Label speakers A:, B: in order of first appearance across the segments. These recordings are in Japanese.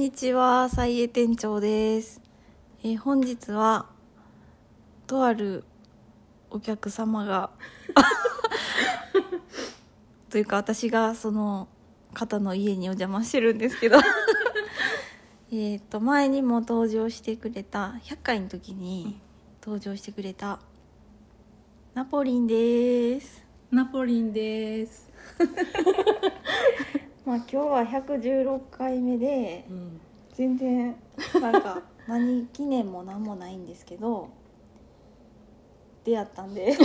A: にちは、さいえ店長です。えー本日は、とあるお客様が、というか私がその方の家にお邪魔してるんですけど、えっと、前にも登場してくれた、100回の時に登場してくれた、ナポリンです。
B: ナポリンです。
A: まあ今日は116回目で、
B: うん、
A: 全然なんか 何記念も何もないんですけど出会ったんで。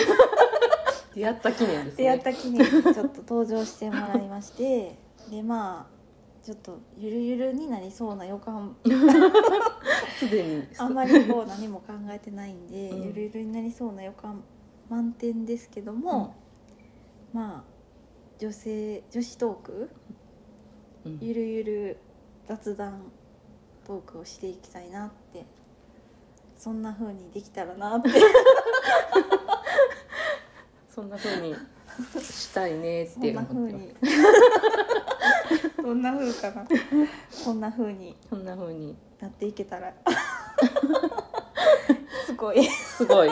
B: 出会った記念ですね。
A: 出会った記念にちょっと登場してもらいまして。でまあちょっとゆるゆるになりそうな予感。
B: すでに。
A: あんまりこう何も考えてないんで、
B: うん。
A: ゆるゆるになりそうな予感満点ですけども、まあ女性女子トーク
B: うん
A: ゆるゆる雑談トークをしていきたいなって。そんな風にできたらなって。
B: そんな風にしたいねっ
A: そん
B: て思ってます。
A: に。どんな風かな。こんな風に。
B: そんな風に。
A: なっていけたら。すごい。っ
B: すごい。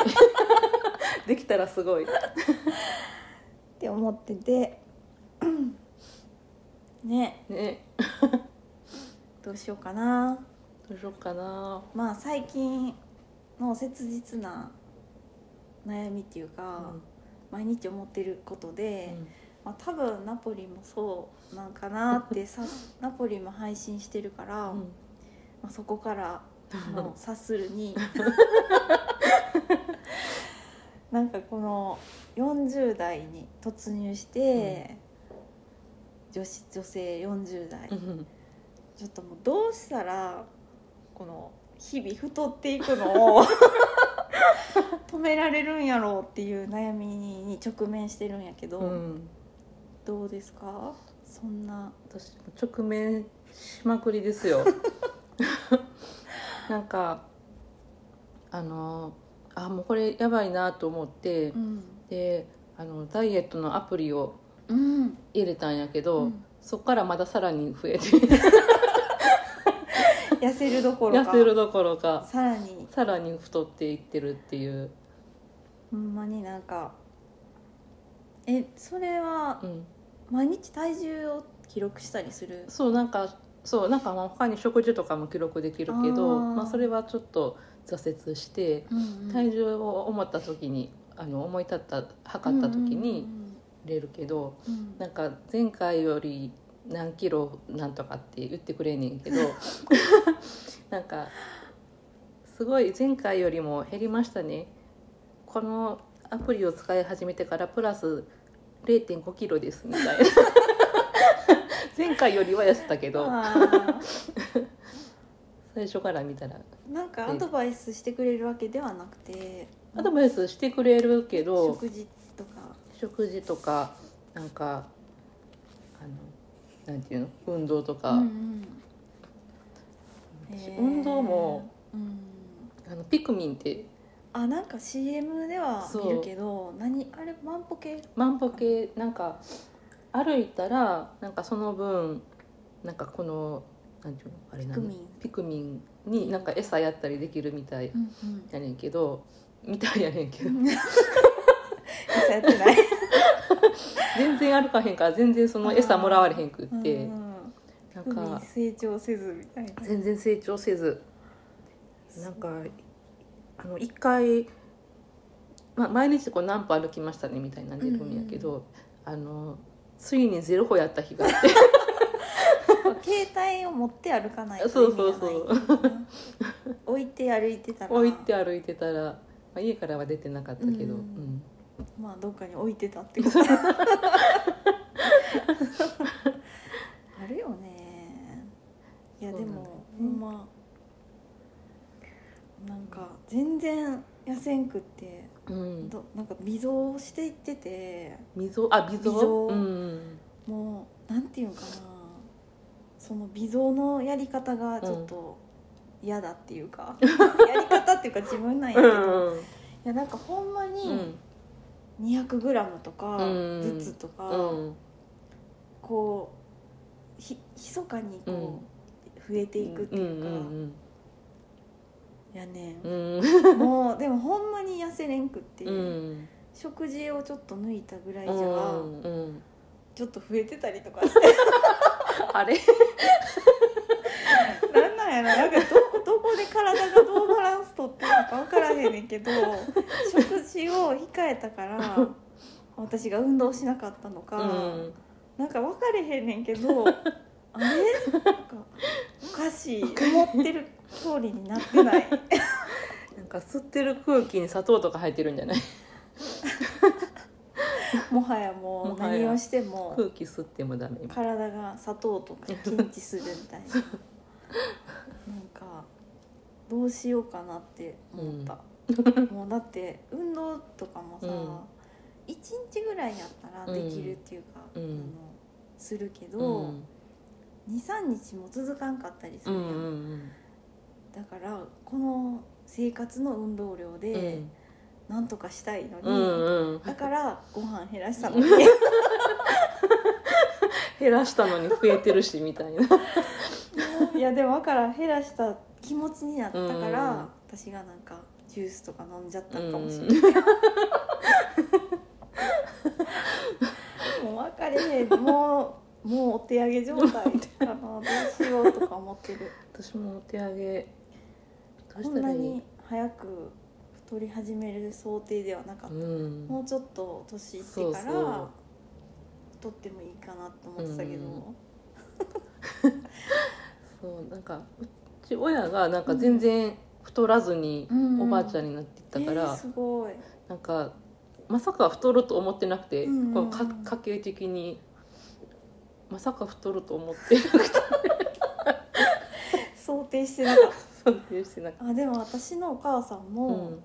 B: できたらすごい。
A: て思っててね。
B: ね。
A: どうしようかな。
B: どうしようかな。
A: まあ最近の切実な悩みっていうか、毎日思ってることで、まあ、多分ナポリもそうなんかなって さナポリも配信してるから、
B: うん。
A: まあ、そこからもう察するに なんかこの40代に突入して、女子女性40代、
B: うん。
A: ちょっともうどうしたらこの日々太っていくのを止められるんやろうっていう悩みに直面してるんやけど、
B: うん。
A: どうですか？そんな。
B: 私も直面しまくりですよ。なんかあのあもうこれやばいなと思って、
A: うん。
B: であのダイエットのアプリを
A: うん
B: 入れたんやけど、
A: うん。
B: そこからまださらに増えて。
A: 痩せるどころか。
B: 痩せるどころか。
A: さらに。
B: さらに太っていってるっていう、
A: ほんまになんかえそれは
B: うん、
A: 毎日体重を記録したりする？
B: そうなんかそうなんかまあ他に食事とかも記録できるけどまあ、それはちょっと挫折して体重を思った時にあの思い立った測った時に出るけど、
A: うんうんうん。
B: なんか前回より何キロなんとかって言ってくれんねんけど なんかすごい前回よりも減りましたね。このアプリを使い始めてからプラス0 5キロですみたいな。前回よりは痩せたけど。最初から見たら。
A: なんかアドバイスしてくれるわけではなくて。
B: アドバイスしてくれるけど
A: 食事とか
B: 食事とかなんかあのなんていうの？運動とか、
A: うんうん。へー。
B: 運動も
A: うん。
B: あのピクミンって。
A: あなんか CM では見るけど何あれ万歩計？
B: 万歩計。なんか歩いたらなんかその分なんかこのなんていうの？あれ何？
A: ピクミン。
B: ピクミンになんか餌やったりできるみたい
A: うん
B: やねんけどみたいやねんけど。
A: う ん餌やってない。
B: 全然歩かへんから全然その餌もらわれへんくって。
A: うん
B: なん
A: 海
B: か
A: 成長せずみたいな。
B: 全然成長せず。なんかあの一回、まあ、毎日こう何歩歩きましたねみたいなんでるんやけど、あのついにゼロ歩やった日があって。
A: 携帯を持って歩かないと
B: そうそうそう。
A: 置いて歩いてたら。
B: 置いて歩いてたら、まあ、家からは出てなかったけど、
A: う
B: うんん
A: まあどっかに置いてたってこと。あるよね。いやでもほんまなんか全然痩せんくって
B: うん。
A: どなんか微増していってて
B: 溝あ溝
A: 微増。
B: うん
A: もうなんていうんかな。その微増のやり方がちょっと嫌だっていうか、やり方っていうか自分なんやけど、いやなんかほんま
B: う
A: に
B: ん
A: 200g とか
B: うん。
A: ずつとか、
B: うん。
A: こうひ密かにこう、
B: うん。
A: 増えていくっていうか、
B: うん
A: やね
B: うんうん。
A: もうでもほんまに痩せれんくって、
B: う。ん。
A: 食事をちょっと抜いたぐらいじゃ、
B: うんうん。
A: ちょっと増えてたりとかして。
B: あれ？
A: なんなんやろなんかどどこで体がどうバランス取ってるのか分からへんねんけど食事を控えたから私が運動しなかったのか、
B: うん。
A: なんか分かれへんねんけど あれ？なんかおかしい。思ってる通りになってない。
B: なんか吸ってる空気に砂糖とか入ってるんじゃない？
A: もはやもう何をしても
B: 空気吸ってもダメ。
A: 体が砂糖とか禁知するみたいな。なんかどうしようかなって思った、もうだって運動とかもさ、
B: うん。
A: 1日ぐらいやったらできるっていうか、
B: うん。
A: あのするけ
B: う
A: ど、
B: ん
A: 23日も続かんかったりす
B: う
A: るやん、
B: んうん
A: だからこの生活の運動量
B: う
A: で
B: ん。
A: なんとかしたいのに、
B: うんうん。
A: だからご飯減らしたの。に
B: 減らしたのに増えてるしみたいな。
A: いやでもだから減らした気持ちになったから、
B: うん
A: 私がなんかジュースとか飲んじゃったのかもしれない、もう分かれへんもうもうお手上げ状態かな。どうしようとか思ってる。
B: 私もお手上げ。
A: こんなに早く太り始める想定ではなかった、
B: うん。
A: もうちょっと年いってから太ってもいいかなと思ってたけど、
B: うん。そうなんかうち親がなんか全然太らずに
A: うん。
B: おばあちゃんになっていったから、
A: えーすごい。
B: なんかまさか太ると思ってなくて、
A: うん
B: こうか家計的にまさか太ると思ってなくて。
A: 想定してなかっ
B: 尊敬してなくて、
A: た。あでも私のお母さん
B: う
A: も、
B: ん。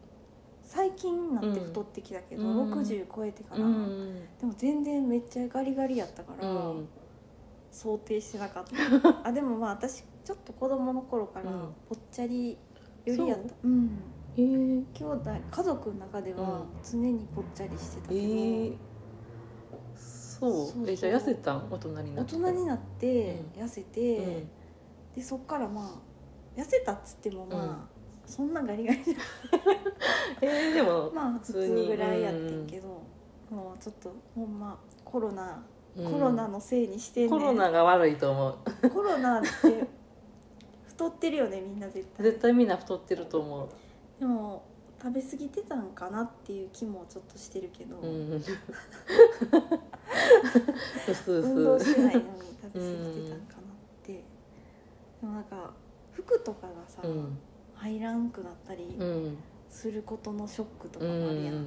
A: 最近になって太ってきたけど、
B: うん。
A: 60超えてから、
B: うん。
A: でも全然めっちゃガリガリやったから、
B: うん
A: 想定してなかった。あでもまあ私ちょっと子供の頃から
B: うん。
A: ぽっちゃりよりやった。
B: そう。
A: うん。
B: え。ー、
A: 兄弟家族の中では常にぽっちゃりしてたけど、
B: え。ー、そう。
A: そうそう。
B: えじゃあ痩せたん？大人にな
A: 大
B: って。
A: 人になって
B: う
A: 痩せて、
B: うん。
A: でそっからまあ痩せたっつってもまあ、
B: うん。
A: そんなガリガリじゃ
B: えー、でも、
A: まあ普通ぐらいやってんけど、もうちょっとほんまコロナ、
B: うん
A: コロナのせいにしてんね
B: コロナが悪いと思う。
A: コロナって太ってるよねみんな絶対。
B: 絶対みんな太ってると思う。
A: でも食べ過ぎてたんかなっていう気もちょっとしてるけど、
B: うん。うすうす
A: 運動してないのに食べ過ぎてたんかなって、でもなんか服とかがさ、
B: うん。
A: 入らんくなったり
B: うん。
A: することのショックとか
B: う
A: もあるやん、なん。
B: ん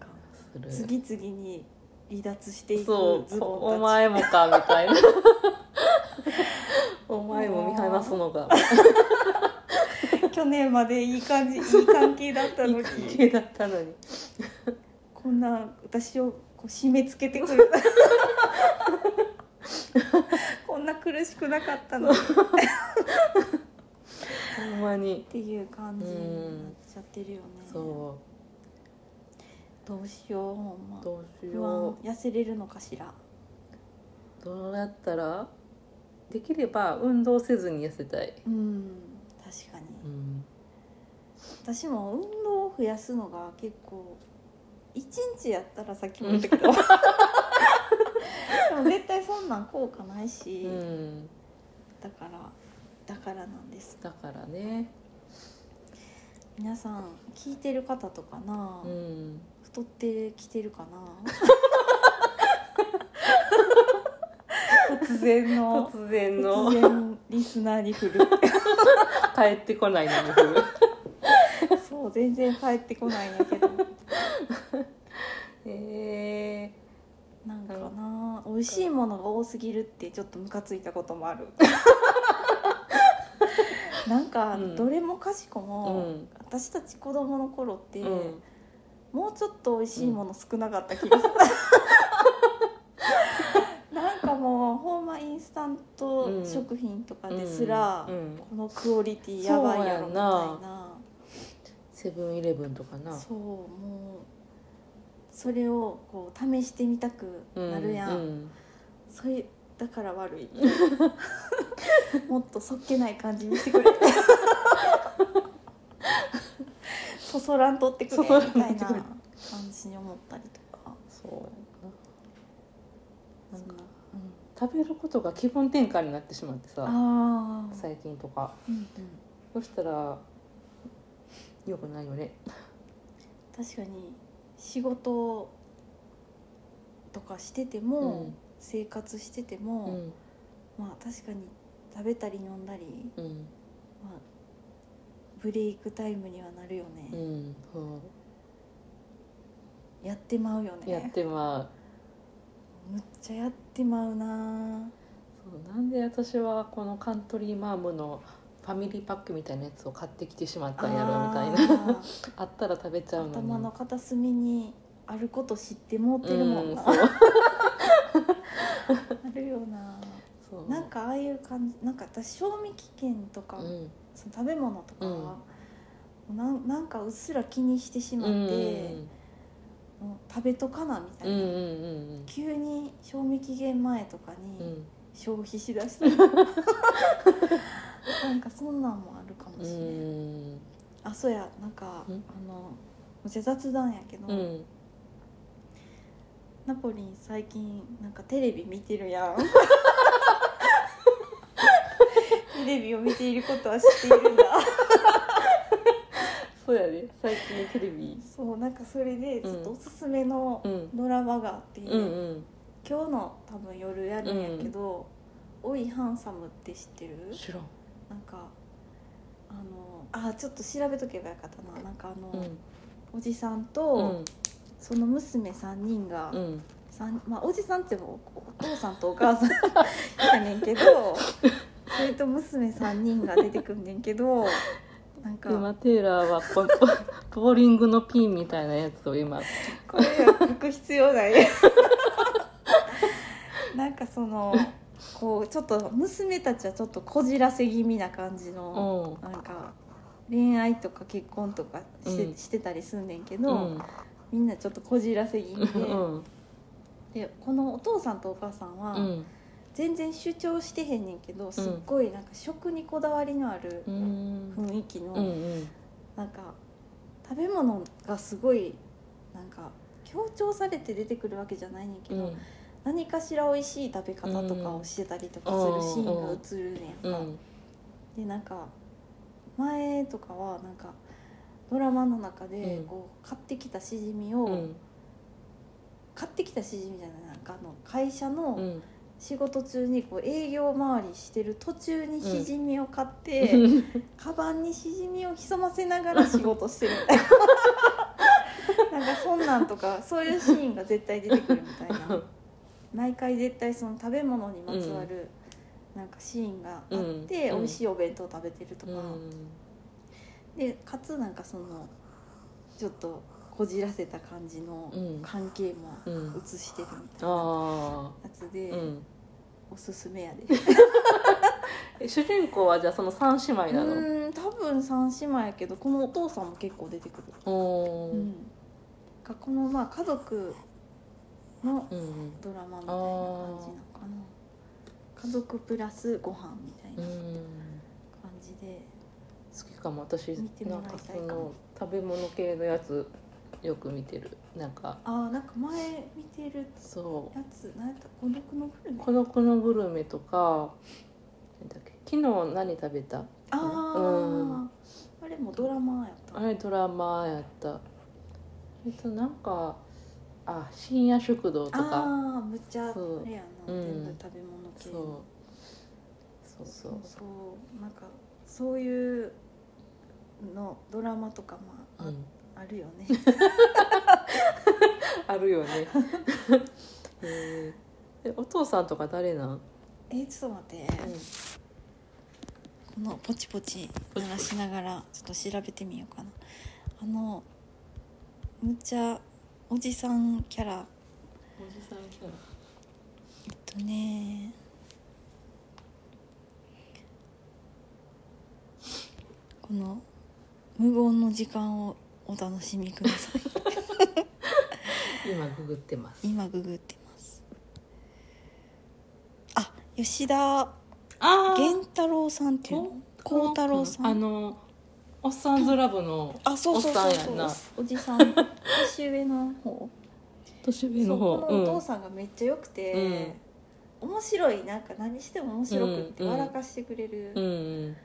A: か
B: する。
A: 次々に離脱していく
B: そうお前もかみたいな。お前も見放すのか。
A: 去年までいい感じ いい関係だった
B: い
A: のに。
B: い関係だったのに。
A: こんな私をこう締め付けてくるこんな苦しくなかったのに。っ
B: ほんまに。
A: ていう感じになっちゃってるよね。
B: そ
A: どうしようほんま。
B: うどうし
A: 不
B: よ
A: 安痩せれるのかしら。
B: うどうやったらできれば運動せずに痩せたい、
A: うん確かに。
B: うん、
A: 私も運動を増やすのが結構一日やったらさっきも言ったけどでも絶対そんなん効果ないし、
B: うん、
A: だからだからなんです。
B: だからね、
A: 皆さん聞いてる方とかな、
B: うん、
A: 太ってきてるかな？突然の。
B: 突然の。
A: 突然リスナーに振る。
B: 帰ってこないのに振る。
A: そう全然帰ってこないんやけど。
B: え。
A: なんかな美味しいものが多すぎるってちょっとムカついたこともある。なんか
B: うん
A: どれもかしこ
B: ー、
A: も、
B: うん
A: 私たち子供の頃って、
B: うん
A: もうちょっと美味しいもの少なかった気がする、なんかもうほんまインスタント食品とかですら、
B: うんうん
A: このクオリティやばいやろみたい
B: そうや
A: な。
B: セブンイレブンとかな。
A: そうもうそれをこう試してみたくなるやん、
B: うん。
A: それだから悪い。もっとそっけない感じにしてくれそそらんとってくれみたいな感じに思ったりとか。
B: そう。やななんか
A: うん。
B: 食べることが気分転換になってしまってさ
A: ああ、
B: 最近とか。
A: うんうん、
B: そしたらよくないよね。
A: 確かに仕事とかしてても、
B: うん
A: 生活してて
B: う
A: も、
B: ん。
A: まあ確かに食べたり飲んだり、
B: うん。
A: まあ、ブレイクタイムにはなるよね、
B: うんそ
A: やってまうよね。
B: うやってまう。
A: むっちゃやってまうな。
B: そうなんで私はこのカントリーマームのファミリーパックみたいなやつを買ってきてしまったんやろみたいな。
A: な
B: あったら食べちゃうのに
A: 頭の片隅にあること知ってもうてるもんな、
B: うんそう。
A: あるよな。
B: そう。
A: なんかああいう感じなんか私賞味期限とか、
B: うん
A: その食べ物とか
B: うん。
A: は、なんなんかうっすら気にしてしま
B: うん
A: って、もう食べとかなみたいな、
B: うんうんうん
A: 急に賞味期限前とかに
B: うん。うん
A: 消費しだした。り、なんかそんなんもあるかも
B: う
A: しれない、
B: ん。
A: あそうやなんか、
B: うん。
A: あのむちゃ雑談やけど、
B: うん。
A: ナポリン最近なんかテレビ見てるやん テレビを見ていることは知っているんだ。
B: そうやね最近テレビ。
A: そうなんかそれでちょっとおすすめの
B: うん。
A: ドラマがあって、
B: うんうん。
A: 今日の多分夜やるんやけど「おいハンサム」って知ってる？
B: 知らん。
A: なんかあのあちょっと調べとけばよかったな。なんかあの、
B: うん。
A: おじさんと、
B: うん。
A: その娘3人が、
B: うん。
A: 三まあ、おじさんってもおお父さんとお母さん やねんけど それと娘3人が出てくんねんけど なんか
B: 今テイラーはポ ボーリングのピンみたいなやつを今。
A: これは書く必要ない。なんかそのこうちょっと娘たちはちょっとこじらせ気味な感じ
B: う
A: の、
B: ん。
A: なんか恋愛とか結婚とかして,、
B: うん。
A: してたりすんねんけど、
B: うん。
A: みんなちょっとこじらせ気味で,、
B: うん。
A: でこのお父さんとお母さんは、
B: うん
A: 全然主張してへんねんけどすっごいなんか食にこだわりのある
B: うん。
A: 雰囲気の、
B: うんうん。
A: なんか食べ物がすごいなんか強調されて出てくるわけじゃないねんけど、
B: うん。
A: 何かしら美味しい食べ方とかをしてたりとかするシーンが映るねんか、
B: うん。
A: でなんか前とかはなんかドラマの中で
B: うん。
A: こう買ってきたしじみを、
B: うん。
A: 買ってきたしじみじゃないなんかあの会社の、
B: うん
A: 仕事中にこう営業回りしてる途中にしじみを買って、カバンにしじみを潜ませながら仕事してるみたいな。なんかそんなんとかそういうシーンが絶対出てくるみたいな。毎回絶対その食べ物にまつわるなんかシーンがあって、
B: うん。
A: 美味しいお弁当食べてるとか、
B: うん。
A: でかつなんかそのちょっとこじらせた感じの
B: うん。
A: 関係も
B: うん。
A: 映してるみたいな
B: あ
A: やつで、
B: あうん
A: おすすめやで。
B: え主人公はじゃあその三姉妹なの？
A: うん多分三姉妹やけどこのお父さんも結構出てくる、
B: おー。
A: うん、がこのまあ家族の
B: うんうん。
A: ドラマみたいな感じなのかな。家族プラスご飯みたいな
B: うん。
A: 感じで。
B: 好きかも。私
A: 見てもら
B: ないんか
A: たいかも。
B: その食べ物系のやつよく見てるなんか
A: あーなんか前見てる
B: そう
A: やつ何やった孤独のグルメ？
B: 孤独のグルメとかなんだっけ昨日何食べた？
A: ああ、
B: うん。
A: あれもドラマやった。
B: あれドラマやった。えっとなんかあ深夜食堂とか。
A: ああむっちゃ
B: そう
A: あれやな、
B: う。ん
A: 全部食べ物系。
B: そう。そうそ
A: そううそう。なんかそういうのドラマとかもあ,、
B: うん
A: あるよね。
B: あるよね。へーえお父さんとか誰なん、
A: えちょっと待って、このポチポチ鳴らしながらちょっと調べてみようかな。あのむっちゃおじさんキャラ。
B: おじさんキャラ。
A: えっとね。この無言の時間をお楽しみください。
B: 今ググってます。
A: 今ググってます。あ吉田。
B: ああ
A: 源太郎さんっていうの？幸太郎さん？
B: あのおっさんずラブの
A: あそうそうそうそう。
B: お
A: じさん。年上の方。
B: 年上の
A: そうこ
B: 方
A: のお父さんがめっちゃ良くて、面白い。なんか何しても面白くって
B: うんうん。
A: 笑かしてくれる。
B: うん、うん、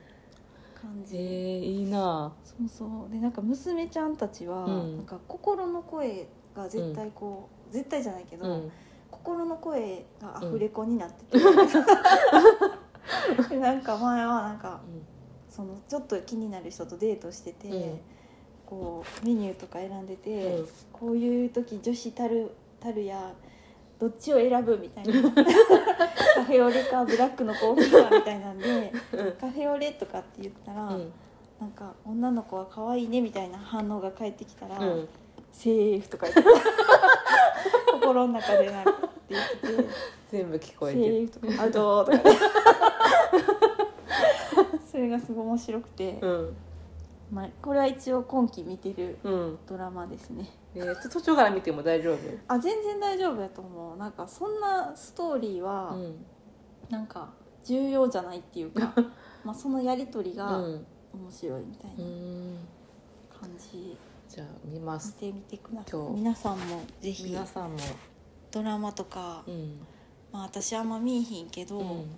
A: 感じ、
B: えー、いいな。
A: そうそう。でなんか娘ちゃんたちは、
B: うん。
A: なんか心の声が絶対こう、絶対じゃないけど、
B: うん。
A: 心の声がアフレコになってて、で なんか前はなんかそのちょっと気になる人とデートしてて、
B: うん。
A: こうメニューとか選んでて、
B: うん。
A: こういう時女子たるたるやどっちを選ぶみたいな。カフェオレかブラックのコーヒーかみたいなんでカフェオレとかって言ったら、
B: うん。
A: なんか女の子は可愛いねみたいな反応が返ってきたら、
B: うん。
A: セーフとか言って 心の中でなんかって言ってて
B: 全部聞こ
A: セ
B: えてる。
A: ーフとかアウトとかね それがすごい面白くて、
B: うん
A: まあ、これは一応今期見てる
B: うん。
A: ドラマですね。
B: えー、途中から見ても大丈夫？
A: あ全然大丈夫だと思う。なんかそんなストーリーは
B: うん。
A: なんか重要じゃないっていうか、まあそのやり取り
B: う
A: が面
B: ん
A: 白いみたいうなん。感じ。
B: じゃあ見ます。
A: 見てみてください。
B: 今日。
A: 皆さんもぜひ。
B: 皆さんも
A: ドラマとか、
B: うん。
A: まあ、私あんま見えひんけど、
B: うん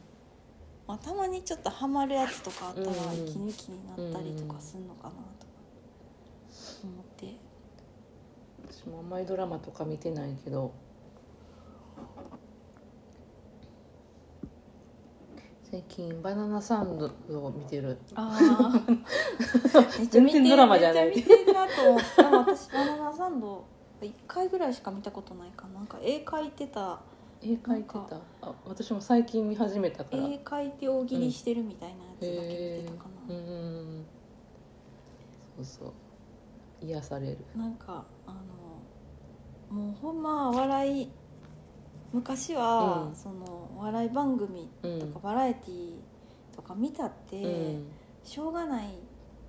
A: まあ、たまにちょっとハマるやつとかあったら
B: うん
A: 息抜きになったりとかするのかなとか思って。
B: 私もあんまりドラマとか見てないけど最近バナナサンドを見てる。
A: ああ
B: 全然ドラマじゃない。
A: めっちゃ見てるなと思った。私バナナサンド1回ぐらいしか見たことないかな。なんか絵描いてた
B: 絵描いてた。あ私も最近見始めたから。
A: 絵描いて大喜利してるみたいなやつだけ見
B: へ
A: てたか
B: え
A: な、
B: うんそうそう。癒される。
A: なんかあのもうほんま笑い昔は、
B: うん。
A: そのお笑い番組
B: うん。
A: とかバラエティーとか見たって、
B: うん。
A: しょうがないっ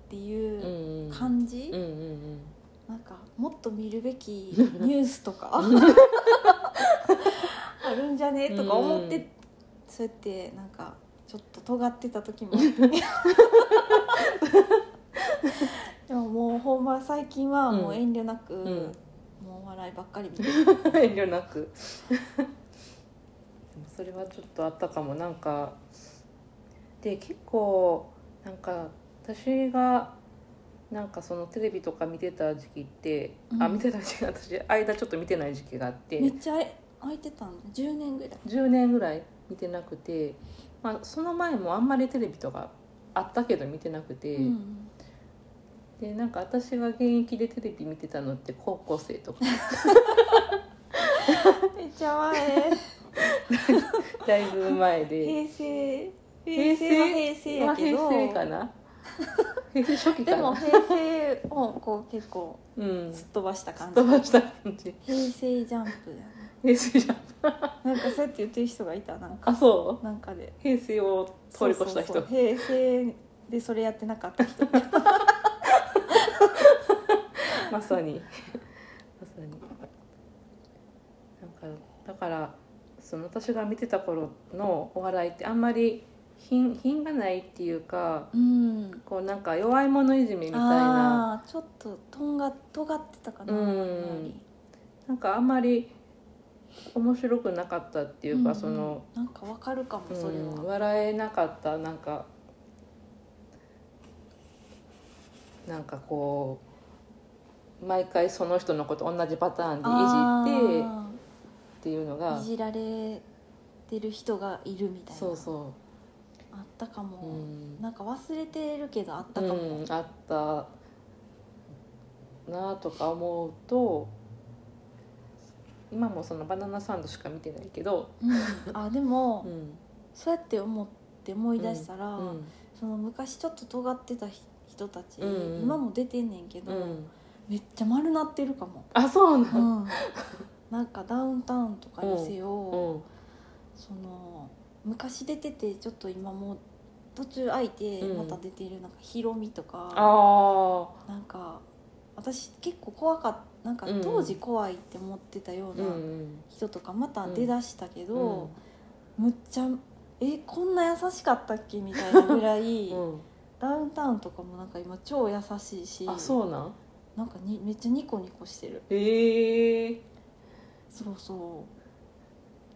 A: ていう感じ、
B: うんうん。
A: なんかもっと見るべき ニュースとか？あるんじゃね？とか思って、
B: うん。
A: そうやってなんかちょっと尖ってた時も。でももうほんま最近はもう遠慮なく、
B: ん。
A: もうお笑いばっかり見てる。
B: 遠慮なく。でもそれはちょっとあったかも。なんかで結構なんか私がなんかそのテレビとか見てた時期って、あ
A: うん。
B: 見てた時期私間ちょっと見てない時期があって。
A: めっちゃ空いてたんだ10年ぐらい。
B: 10年ぐらい見てなくて、まあ、その前もあんまりテレビとかあったけど見てなくて、
A: うん
B: でなんか私が現役でテレビ見てたのって高校生とか。
A: めっちゃ前。
B: だいぶ前で。
A: 平成。
B: 平
A: 平成は平成やけど、
B: まあ平成かな？平成初期
A: でも平成をこう結構
B: うん。
A: すっ飛ばした感じ。
B: 飛ばした感じ。
A: 平成ジャンプやね
B: 平成じゃん。
A: なんかそうやって言ってる人がいたなんか。
B: あそう？
A: なんかで。
B: 平成を通り越した人。
A: そうそうそう。平成でそれやってなかった人。
B: まさに。まさに。なんかだからその私が見てた頃のお笑いってあんまり品品がないっていうか
A: うん。
B: こうなんか弱い者いじめみたいな。
A: ちょっととんが尖ってたかな
B: うん。なんかあんまり面白くなかったっていうか、
A: んん。
B: その、
A: なんかわかるかもそれ
B: うん
A: は、
B: 笑えなかったなんかなんかこう毎回その人のこと同じパターンでいじって
A: あ
B: っていうのが
A: ーいじられてる人がいるみたいな。
B: そうそ
A: あったか
B: う、
A: も、
B: うん。
A: なんか忘れてるけどあったかも、
B: うん、あったなとか思うと今もそのバナナサンドしか見てないけど、
A: うん。あでも、
B: うん。
A: そうやって思って思い出したら、
B: うん
A: その昔ちょっと尖ってたひ人たち、
B: うんうん。
A: 今も出てんねんけど、
B: うん、
A: めっちゃ丸なってるかも、
B: あそうな
A: うん。ん、なんかダウンタウンとかにせよ、
B: うん
A: その昔出ててちょっと今もう途中空いて
B: うん。
A: また出てるなんかヒロミとか、
B: あ
A: なんか私結構怖かったなんか
B: うん。
A: 当時怖いって思ってたようなん人とかまた出だしたけど、
B: うん。
A: むっちゃえこんな優しかったっけみたいなぐらい、
B: うん。
A: ダウンタウンとかもなんか今超優しいし
B: あそうなん？
A: なんかにめっちゃニコニコしてる。
B: へえ。
A: そうそ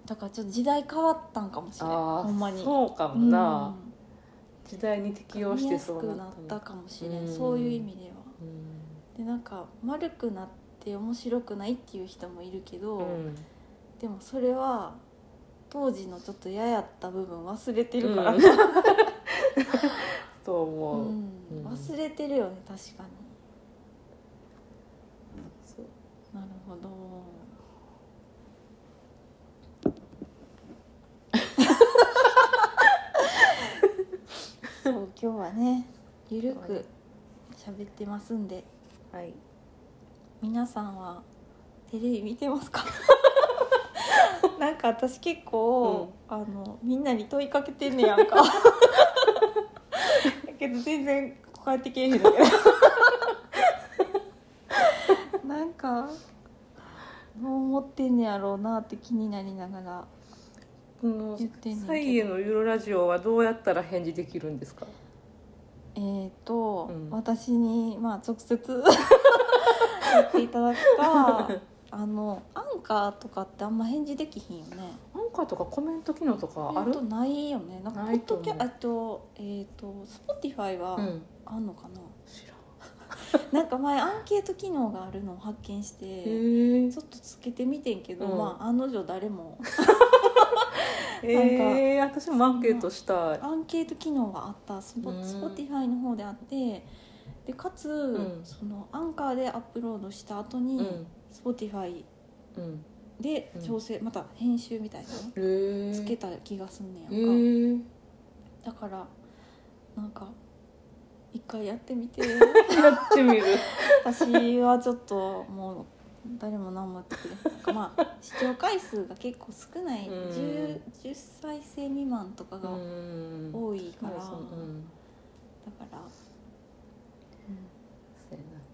A: う。だからちょっと時代変わったんかもしれない
B: あ
A: ほんまに。
B: あそうかも
A: うん。
B: な、時代に適応してそう
A: 見やすくな
B: なっ
A: たかもしれん、
B: うん。
A: そういう意味では。
B: うん。
A: でなんか丸くなって面白くないっていう人もいるけど、
B: うん。
A: でもそれは当時のちょっと嫌やった部分忘れてるから、
B: う
A: うん。ん
B: そう思う、うん。
A: 忘れてるよね確かに。なるほど。そう今日はねゆるく喋ってますんで。
B: はい
A: 皆さんはテレビ見てますか？なんか私結構、あのみんなに問いかけてんねやんか。だけど全然こうやってけえへんだけどなんかどう思ってんねやろうなって気になりながら
B: このサイエのゆるラジオはどうやったら返事できるんですか？
A: えーと、
B: うん。
A: 私にまあ直接言っていただくかあのアンカーとかってあんま返事できひんよね。
B: アンカーとかコメント機能とかある？
A: あとないよね。なんかポッドキャあとえっ、と Spotify は
B: うん。
A: あんのかな、
B: 知ら
A: なんか前アンケート機能があるのを発見し
B: ん
A: てちょっとつけてみてんけど、
B: うん。
A: まあ案の定誰も。
B: えー、私もアンケートしたい。
A: アンケート機能があったスポ
B: うん。
A: Spotify の方であってでかつ、
B: ん。
A: そのアンカーでアップロードした後に、
B: うん。
A: Spotify
B: うん。
A: で調整、また編集みたいなのつけた気がすんねやんか、
B: へえ
A: だからなんか一回やってみて。
B: やってみる。
A: 私はちょっともう誰も何もやってくれへん。なんかまあ視聴回数が結構少ない、
B: うん。
A: 10, 10歳生未満とかが
B: うん。
A: 多いから、
B: そうそう。うん。
A: だから、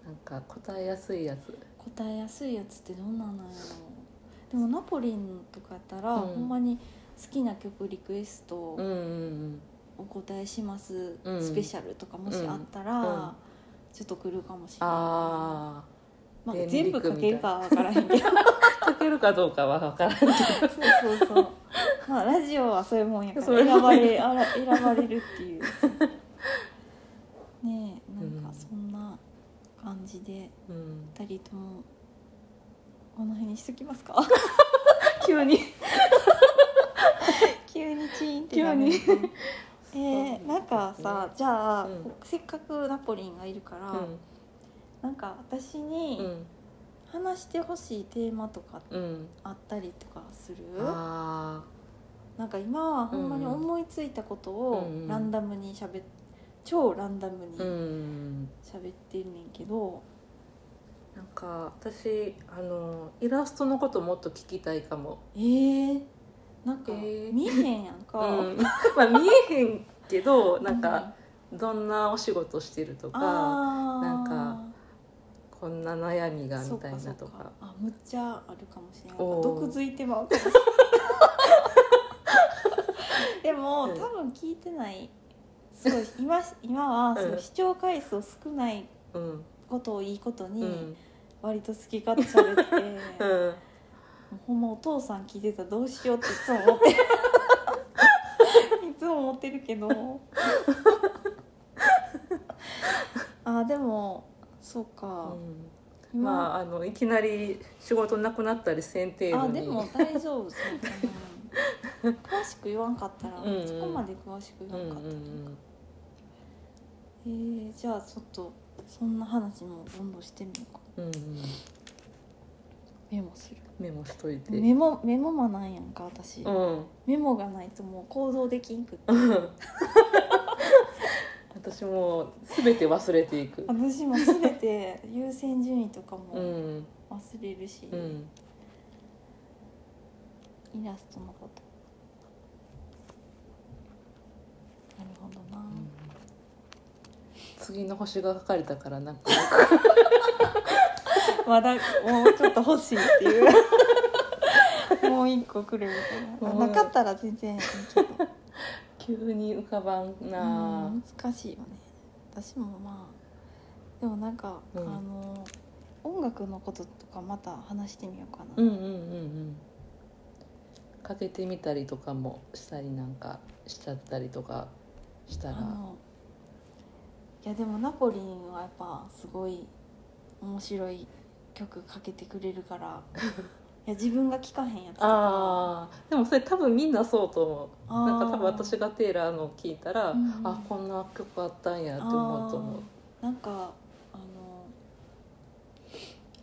B: ななんか答えやすいやつ。
A: 答えやすいやつってどんなんなんやろでもナポリンとかやったら、
B: うん。
A: ほんまに好きな曲リクエスト
B: うんうん
A: お答えします、
B: うん。
A: スペシャルとかもしあったら、
B: うん。うん
A: ちょっと来るかもしれない。
B: あ
A: まあ、全部書けるかわからへんけど。
B: あ書けるかどうかは分からんけど。
A: そうそうそう。まあラジオはそういうもんやから
B: そういうもん
A: 選ばれあら選ばれるっていうねえなんか
B: うん
A: そんな感じで
B: うん。
A: 2人ともこの辺にしときますか？
B: 急に。
A: 急にチーンってなる
B: 急
A: えー、なんかさ、じゃあ、
B: うん。
A: せっかくナポリンがいるから、
B: うん。
A: なんか私
B: う
A: に
B: ん。
A: 話してほしいテーマとか
B: うん。
A: あったりとかする、
B: あ
A: なんか今はほんまに思いついたことを
B: うんうん。
A: ランダムにしゃべ超ランダムに喋ってんねんけど、
B: なんか私あのイラストのこともっと聞きたいかも、
A: えー、なんか
B: えー。
A: 見えへんやんか、
B: うん。まあ見えへんけどなんかどんなお仕事してるとかなんかこんな悩みが
A: そ
B: みたいなとか。
A: あむっちゃあるかもしれない毒づいてまうかもしれない でも
B: うん。
A: 多分聞いてないすごい 今今は視聴回数少ない
B: うん。
A: ことをいいことに
B: うん。
A: 割と好き勝手喋って、
B: うん。
A: ほんまお父さん聞いてたらどうしようっていつも思ってる いつも思ってるけど。あでもそうか、
B: うん。
A: 今
B: まああのいきなり仕事なくなったりせん程度に。
A: あでも大丈夫そうかな詳しく言わんかったら、
B: うんうん
A: そこまで詳しく
B: うんうん
A: 言わんかったら、えー、じゃあちょっとそんな話もどんどんしてみようか。
B: うんうん。
A: メモする。
B: メモしといて。
A: メモメモマなんやんか私、
B: うん。
A: メモがないともう行動できんくって。
B: うん。私もう全て忘れていく。
A: 私も全て優先順位とか
B: う
A: も
B: ん。
A: 忘れるし、
B: うん。
A: イラストのこと。なるほどな、
B: 次の星が書かれたからなんか。
A: まだもうちょっと欲しいっていう。もう一個くれみたいな。なかったら全然
B: 急に浮かばんな、
A: うん難しいよね。私もまあでもなんか、
B: うん。
A: あの音楽のこととかまた話してみようかな、
B: うんうんうんうん。かけてみたりとかもしたりなんかしちゃったりとかしたら
A: いやでもナポリンはやっぱすごい面白い曲かけてくれるから。いや自分が聴かへんやつとか。
B: あー。でもそれ多分みんなそうと思う。なんか多分私がテイラーの聞いたら、
A: うんうん。
B: あこんな曲あったんやって思うと思う。
A: あー。なんかあの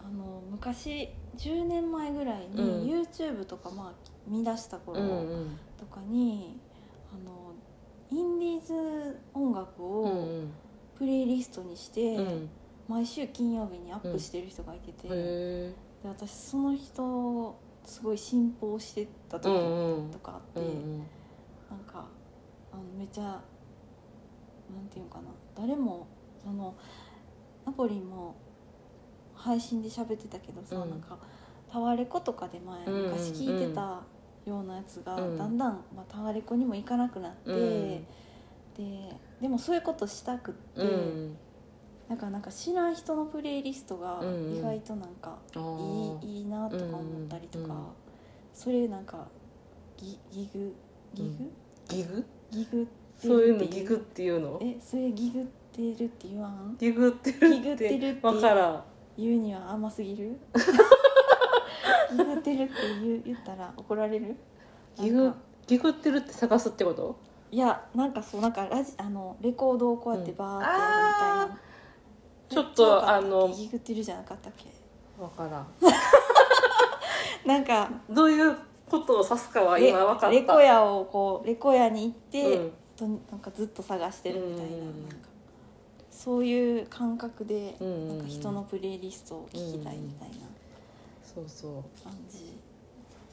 A: あの昔10年前ぐらいに、
B: うん。
A: YouTube とかまあ見出した頃
B: うんうん。
A: とかに、あのインディーズ音楽
B: うんう
A: を
B: ん
A: プレイリストにして、
B: うん。
A: 毎週金曜日にアップしてる人がいてて、
B: へえ
A: で私その人すごい信奉してた
B: う
A: 時
B: んうん。
A: とかあって、
B: うんうん。
A: なんかあのめちゃなんていうかな誰もそのナポリンも配信で喋ってたけどさ、
B: うん。
A: なんかタワレコとかで前
B: うんうんうん。
A: 昔聞いてたようなやつが、
B: うん。
A: だんだん、まあ、タワレコにも行かなくなって、
B: うん。
A: ででもそういうことしたくって、
B: うん。
A: なんかなんか知らん人のプレイリストが
B: うんうん。
A: 意外となんかいい,、いいなとか思ったりとか、
B: うんうん
A: それなんかギギグ？ギグ、
B: ギグ？
A: ギグって
B: そういうのギグっていうの？
A: えそれギグってるって言わん？
B: ギグってる
A: ギグってるって
B: わからん。
A: 言うには甘すぎる？ギグってるって言う言ったら怒られる？
B: ギグギグってるって探すってこと？
A: いやなんかそうなんかラジあのレコードをこうやってバーってやるみたいな、
B: うんちょっとあの
A: ギグってるじゃなかったっけ？
B: わからん。
A: なんか
B: どういうことを指すかは
A: レ
B: 今分かった。
A: レコヤをこうレコヤに行って、
B: うん。
A: となんかずっと探してるみたいな,、
B: うん
A: なんかそういう感覚で、
B: うんうんうん。
A: なんか人のプレイリストを聞きたいみたいな
B: そうそう。
A: 感じ、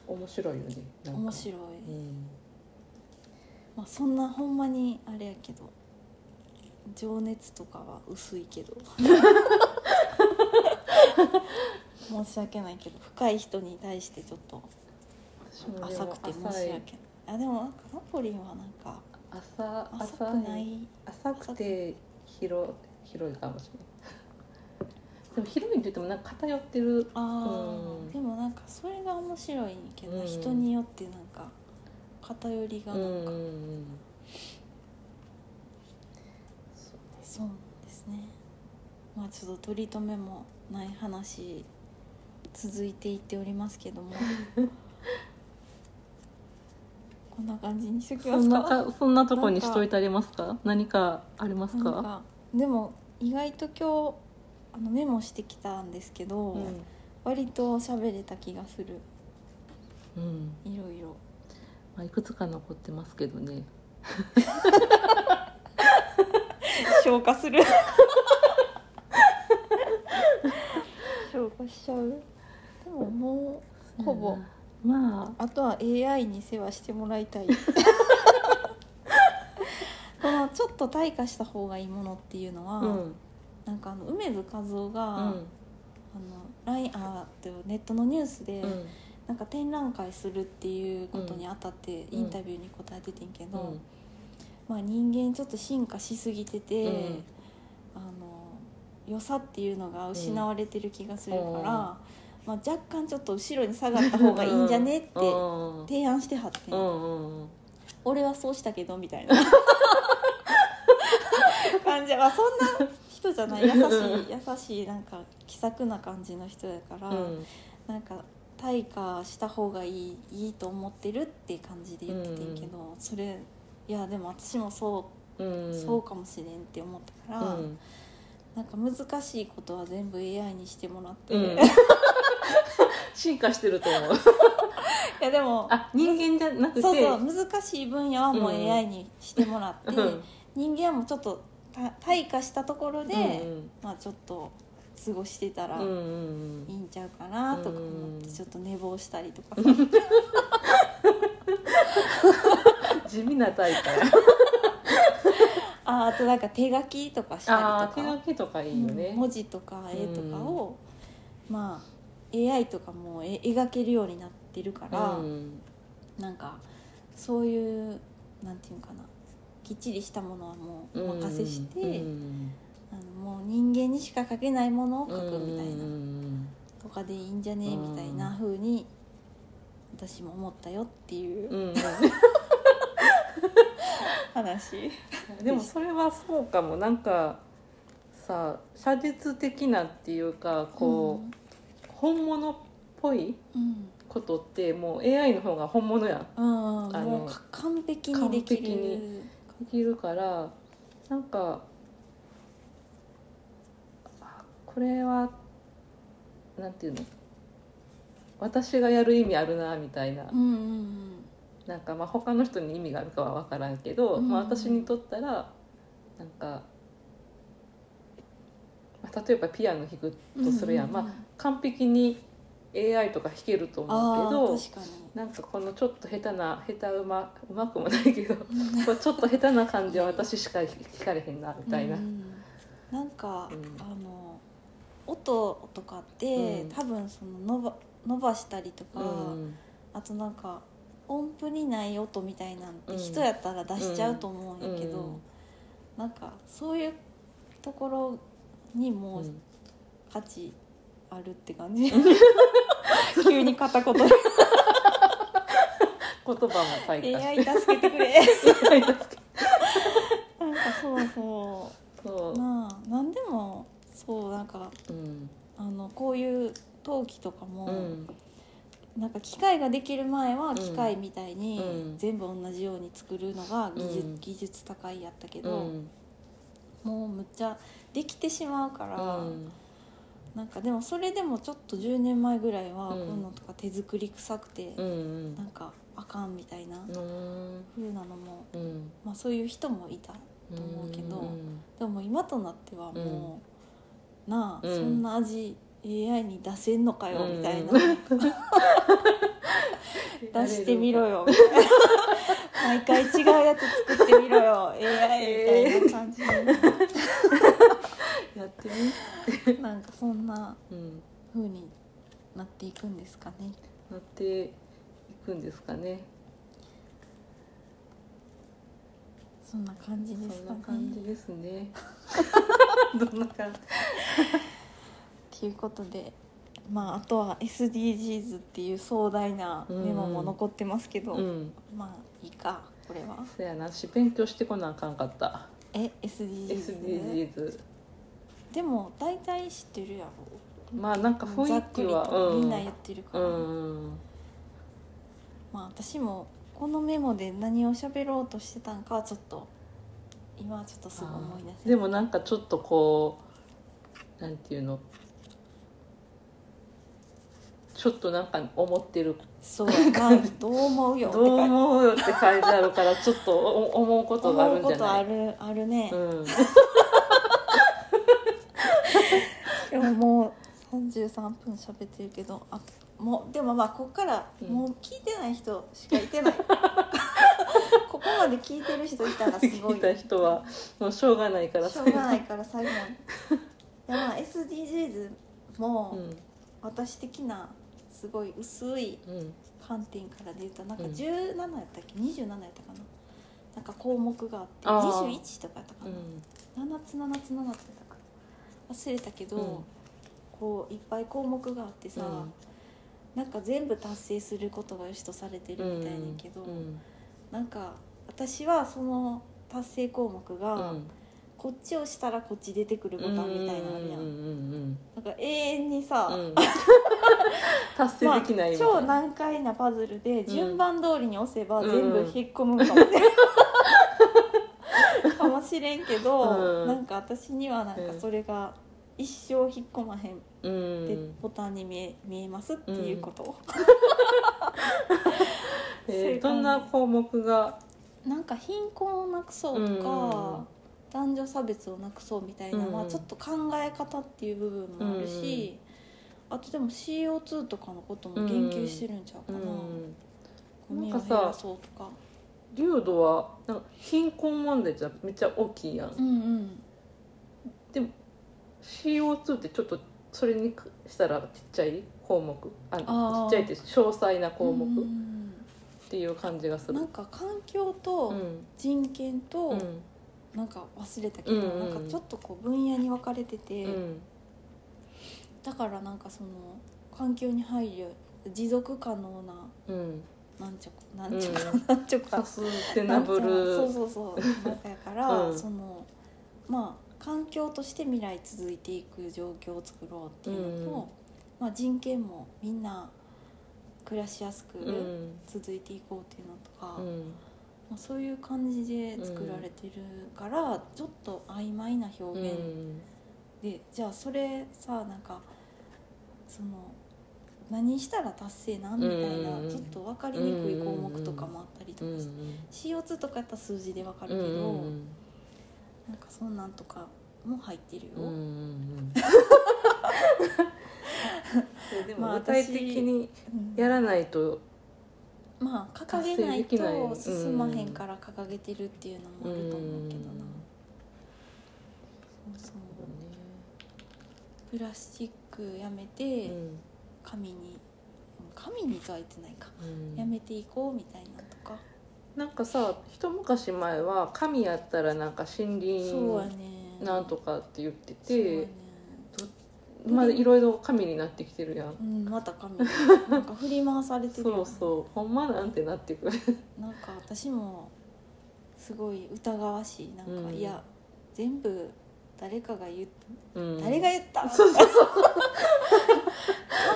B: 面白いよね
A: 面白い、
B: うん
A: まあそんなほんまにあれやけど情熱とかは薄いけど。申し訳ないけど。深い人に対してちょっと浅くて申し訳ない。あでもなんかナポリンはなんか
B: 浅
A: 浅くない？
B: 浅くて広広いかもしれないでも広いって言ってもなんか偏ってる。
A: あ
B: うん。
A: ーでもなんかそれが面白いけど、
B: うん。
A: 人によってなんか偏りが
B: う
A: なんんか、
B: うん
A: そうですね。まあちょっと取り留めもない話続いていっておりますけども。こんな感じにしとき
B: そ
A: ますか？
B: んなかそんなとこにしといてありますか？何かありますか
A: でも意外と今日あのメモしてきたんですけど、
B: うん。
A: 割と喋れた気がする。
B: うん。
A: いろいろ
B: まあ、いくつか残ってますけどね。
A: 消化する。消化しちゃう。でももうほぼ。
B: まあ。
A: あとは AI に世話してもらいたい。このちょっと退化した方がいいものっていうのは、
B: うん。
A: なんかあの梅津和夫が、
B: うん。
A: あの LINE あでもネットのニュースで、
B: うん
A: なんか展覧会するっていうことにあたって
B: ん。
A: インタビューに答えててんけど、
B: うん。
A: まあ、人間ちょっと進化しすぎてて、
B: うん。
A: あの良さっていうのが失われてる気がするから、
B: うん。
A: まあ、若干ちょっと後ろに下がった方がいいんじゃねって
B: うん。
A: 提案してはって俺はそうしたけどみたいな感じ。まあそんな人じゃない。優しい 優しいなんか気さくな感じの人やから、
B: うん。
A: なんか退化した方がいいいいと思ってるって感じで言っててんけど、それいやでも私もそうう、
B: ん
A: そうかもしれんって思ったから、
B: うん。
A: なんか難しいことは全部 AI にしてもらって、
B: うん。
A: い
B: 進化してると思う。
A: やでも
B: あ人間じゃなくて。
A: そうそう難しい分野はもう
B: うん。
A: AI にしてもらって、
B: うん。
A: 人間はもうちょっとた退化したところで、
B: うん。
A: まあちょっと過ごしてたら
B: うんうん
A: いいんちゃうかなとか思って
B: うん。
A: ちょっと寝坊したりとか。
B: 地味な大会
A: ああとなんか手書きとかしたりとか。
B: 書きとかいいよね。
A: うん文字とか絵とかを、まあ AI とかもえ描けるようになってるから、
B: うん。
A: なんかそういうなんていうかな。きっちりしたものはもうお任せして、
B: うん
A: あのもう人間にしか描けないものを描くみたいな、
B: うん
A: とかでいいん。じゃね
B: うん
A: みたいな風に私も思ったよっていう。
B: うん
A: 話。
B: でもそれはそうかも。なんかさ写実的なっていうかこう、本物っぽい
A: うん
B: ことってもう AI の方が本物や
A: 完璧にできる。
B: 完璧にできるからなんかあこれはなんていうの？私がやる意味あるなみたいな、
A: うんうん
B: なんかまあ他の人に意味があるかは分からんけど、
A: うん。
B: まあ、私にとったらなんか、まあ、例えばピアノ弾く
A: うん
B: とするやん、まあ、完璧に AI とか弾けると思うけどなんかこのちょっと下手な下手うまうまくもないけど これちょっと下手な感じは私しか弾かれへんなみたいな。
A: うん。なんか、
B: うん。
A: あの音とかって、
B: うん。
A: 多分その伸ば伸ばしたりとか、
B: うん。
A: あとなんか音符にない音みたいなんて
B: うん。
A: 人やったら出しちゃうと思うんやけど、
B: うん。
A: なんかそういうところにも
B: うん。
A: 価値あるって感じ。急に片言で。
B: 言葉も退化
A: AI 助けてくれ。なんかそうそ
B: そう。
A: なあなんでもそうなんか
B: うん。
A: あのこういう陶器とかも、
B: うん。
A: なんか機械ができる前は機械みたいに
B: うん。
A: 全部同じように作るのが技術,、
B: うん。
A: 技術高いやったけ
B: う
A: ど、
B: ん。
A: もうむっちゃできてしまうから、
B: うん。
A: なんかでもそれでもちょっと10年前ぐらいはこ
B: う
A: いうのとか手作り臭くて、
B: うん
A: なんかあかんみたいな
B: うん。
A: 風なのも、
B: うん。
A: まあ、そういう人もいたと思うけど、
B: うん
A: でも今となってはもう、なあ、
B: うん。
A: そんな味 AI に出せんのかよみたいな、
B: う ん
A: 出してみろよ。みたいな毎回違うやつ作ってみろよ。AI みたいな感じで、
B: やってみ。
A: なんかそんな
B: うん。
A: 風になっていくんですかね。
B: なっていくんですかね。
A: そんな感じですかね。
B: そんな感じですね どんな感じ？
A: ということでまああとは SDGs っていう壮大なメモも残ってますけど、
B: うん。
A: まあいいかこれは。
B: そやな。し勉強してこなあかんかった。
A: え？SDGs,
B: SDGs
A: でも大体知ってるやろ。
B: まあなんか雰囲気は
A: ざっくりと
B: うん。
A: みんな言ってるから、
B: うん。
A: まあ私もこのメモで何を喋ろうとしてたんかはちょっと今はちょっとすぐ思い出せ
B: でもなんかちょっとこうなんていうのちょっとなんか思ってる。
A: そうやなどう思うよ
B: どう
A: 感じ。
B: 思うよって書いてあるからちょっとお思うことがあるんじゃない？
A: 思うことあるあるね、
B: うん。
A: でももう33分喋ってるけどあもうでもまあここから
B: うん。
A: もう聞いてない人しかいてない、ここまで聞いてる人いたらすごい。
B: 聞いた人はもうしょうがないから。
A: しょうがないから最後。に いやまあ SDGs も
B: うん。
A: 私的なすごい薄い
B: うん。
A: 観点からで言うとなんか
B: うん。
A: 17やったっけ？27やったかな？なんか項目があって
B: あー。
A: 21とかやったか
B: う
A: な、7つ7つ7つやったかな？忘れたけど、
B: うん。
A: こういっぱい項目があってさ、
B: うん
A: なんか全部達成することが良しとされてるみたいねんけど、
B: うん
A: なんか私はその達成項目
B: う
A: が、
B: ん。
A: こっちをしたらこっち出てくるボタンみたいなのあるやん、
B: うんうん
A: なんか永遠にさ、
B: うん。う ん達成
A: まあ
B: できないみたいな
A: 超難解なパズルで順番通りに押せば
B: うん
A: 全部引っ込むかもしれん、かもしれんけど、
B: うん。
A: なんか私にはなんかそれが一生引っ込まへん。
B: う
A: で
B: ん
A: ボタンに見え見えますっていうこと、ういう感じ
B: ーどんな項目が？
A: なんか貧困をなくそうとか、男女差別をなくそうみたいな、
B: うん。
A: まあ、ちょっと考え方っていう部分もあるし、あとでも CO2 とかのことも言及してるんちゃうかな、
B: うん。
A: ゴミを減らそうとか。
B: 流度はなんか貧困問題じゃめっちゃ大きいやん。
A: うんうん。
B: でも CO2 ってちょっとそれにしたらちっちゃい項目あ
A: あー。
B: ちっちゃいって詳細な項目。っ
A: うん。
B: ていう感じがする。
A: なんか環境と
B: うん。
A: 人権と、
B: うん。
A: なんか忘れたけど、
B: うん。うん
A: なんかちょっとこう分野に分かれてて、
B: うん。
A: だからなんかその環境に配慮持続可能な
B: うん。
A: なんちゃかなんちゃか、
B: うん。
A: なんちゃか。
B: サステナブル。
A: そうそうそう。なんかやから、
B: うん。
A: そのまあ環境として未来続いていく状況を作ろうっていうのと、
B: うん。
A: まあ、人権もみんな暮らしやすく
B: うん。
A: 続いていこうっていうのとか、
B: うん。
A: まあ、そういう感じで作られてるから、ちょっと曖昧な
B: う
A: 表現
B: ん。
A: で、じゃあそれさなんかその何したら達成なんみたいな、
B: うん。
A: ちょっと分かりにくい項目とかもあったりと
B: うん。
A: かして、CO2 とかやったら数字で分かるけど、
B: うん
A: なんかそんなんとかも入ってるよ、
B: うんうんうん。で
A: まあ
B: も具体的に
A: うん。
B: やらないと
A: まあ掲げないと進まへんから掲げてるっていうのもあると思うけどな、そうそう。プラスチックやめて
B: うん。
A: 紙に紙にとは言ってないか、
B: うん。
A: やめていこうみたいなとか、
B: なんかさ一昔前は神やったらなんか森林なんとかって言って
A: そうやね。
B: て、まあいろいろ神になってきてるやん。
A: うんまた紙 なんか振り回されてるよ
B: そうそう。ほんまなんてなってくる。
A: なんか私もすごい疑わしい。なんか、
B: うん。
A: いや全部誰かが言っ
B: うん。
A: 誰が言った
B: そうそうそう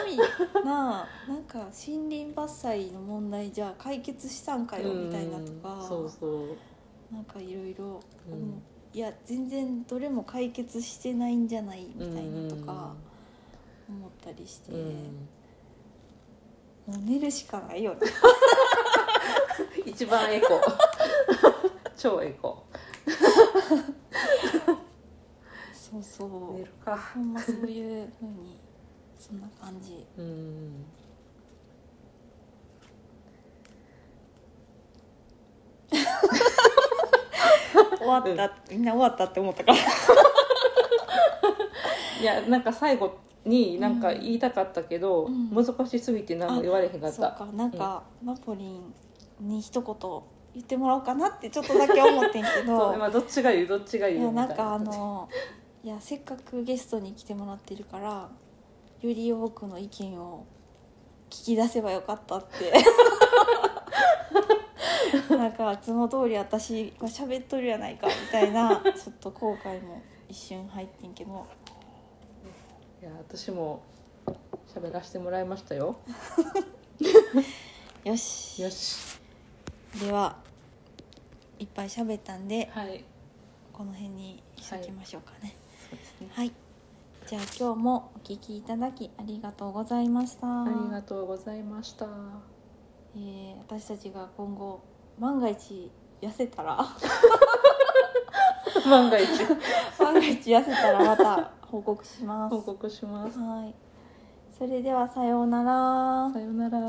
A: 神ななんか森林伐採の問題じゃあ解決したんかよみたいなとか、
B: うんそうそう。
A: なんかいろいろ
B: うん。
A: いや全然どれも解決してないんじゃないみたいなとか思ったりして、
B: うん。
A: もう寝るしかないよね。
B: 一番エコ。超エコ。
A: そうそう。
B: 寝るか。
A: ほんまそういうふうにそんな感じ。
B: うん
A: 終わった、みんな終わったって思ったから。
B: いやなんか最後になんか言いたかったけど、
A: うん。
B: 難しすぎて何も言われへんかっ
A: そう
B: た
A: か。なんか、ナポリンに一言言ってもらおうかなってちょっとだけ思ってんけ
B: そう
A: ど
B: 今どっちが言う？どっちが
A: い
B: 言う？みた
A: やな。いんかあのいやせっかくゲストに来てもらってるからより多くの意見を聞き出せばよかったって。なんかいつも通り私が喋っとるやないかみたいなちょっと後悔も一瞬入ってんけど。
B: いや私も喋らせてもらいましたよ。
A: よし。
B: よし。
A: ではいっぱい喋ったんで
B: はい。
A: この辺にしときましょうかね。
B: そうですね。
A: はい、じゃあ今日もお聞きいただきありがとうございました。
B: ありがとうございました。
A: えー私たちが今後万が一痩せたら？
B: 万が一。
A: 万が一痩せたらまた報告します。
B: 報告します。
A: はい。それではさようなら。
B: さよなら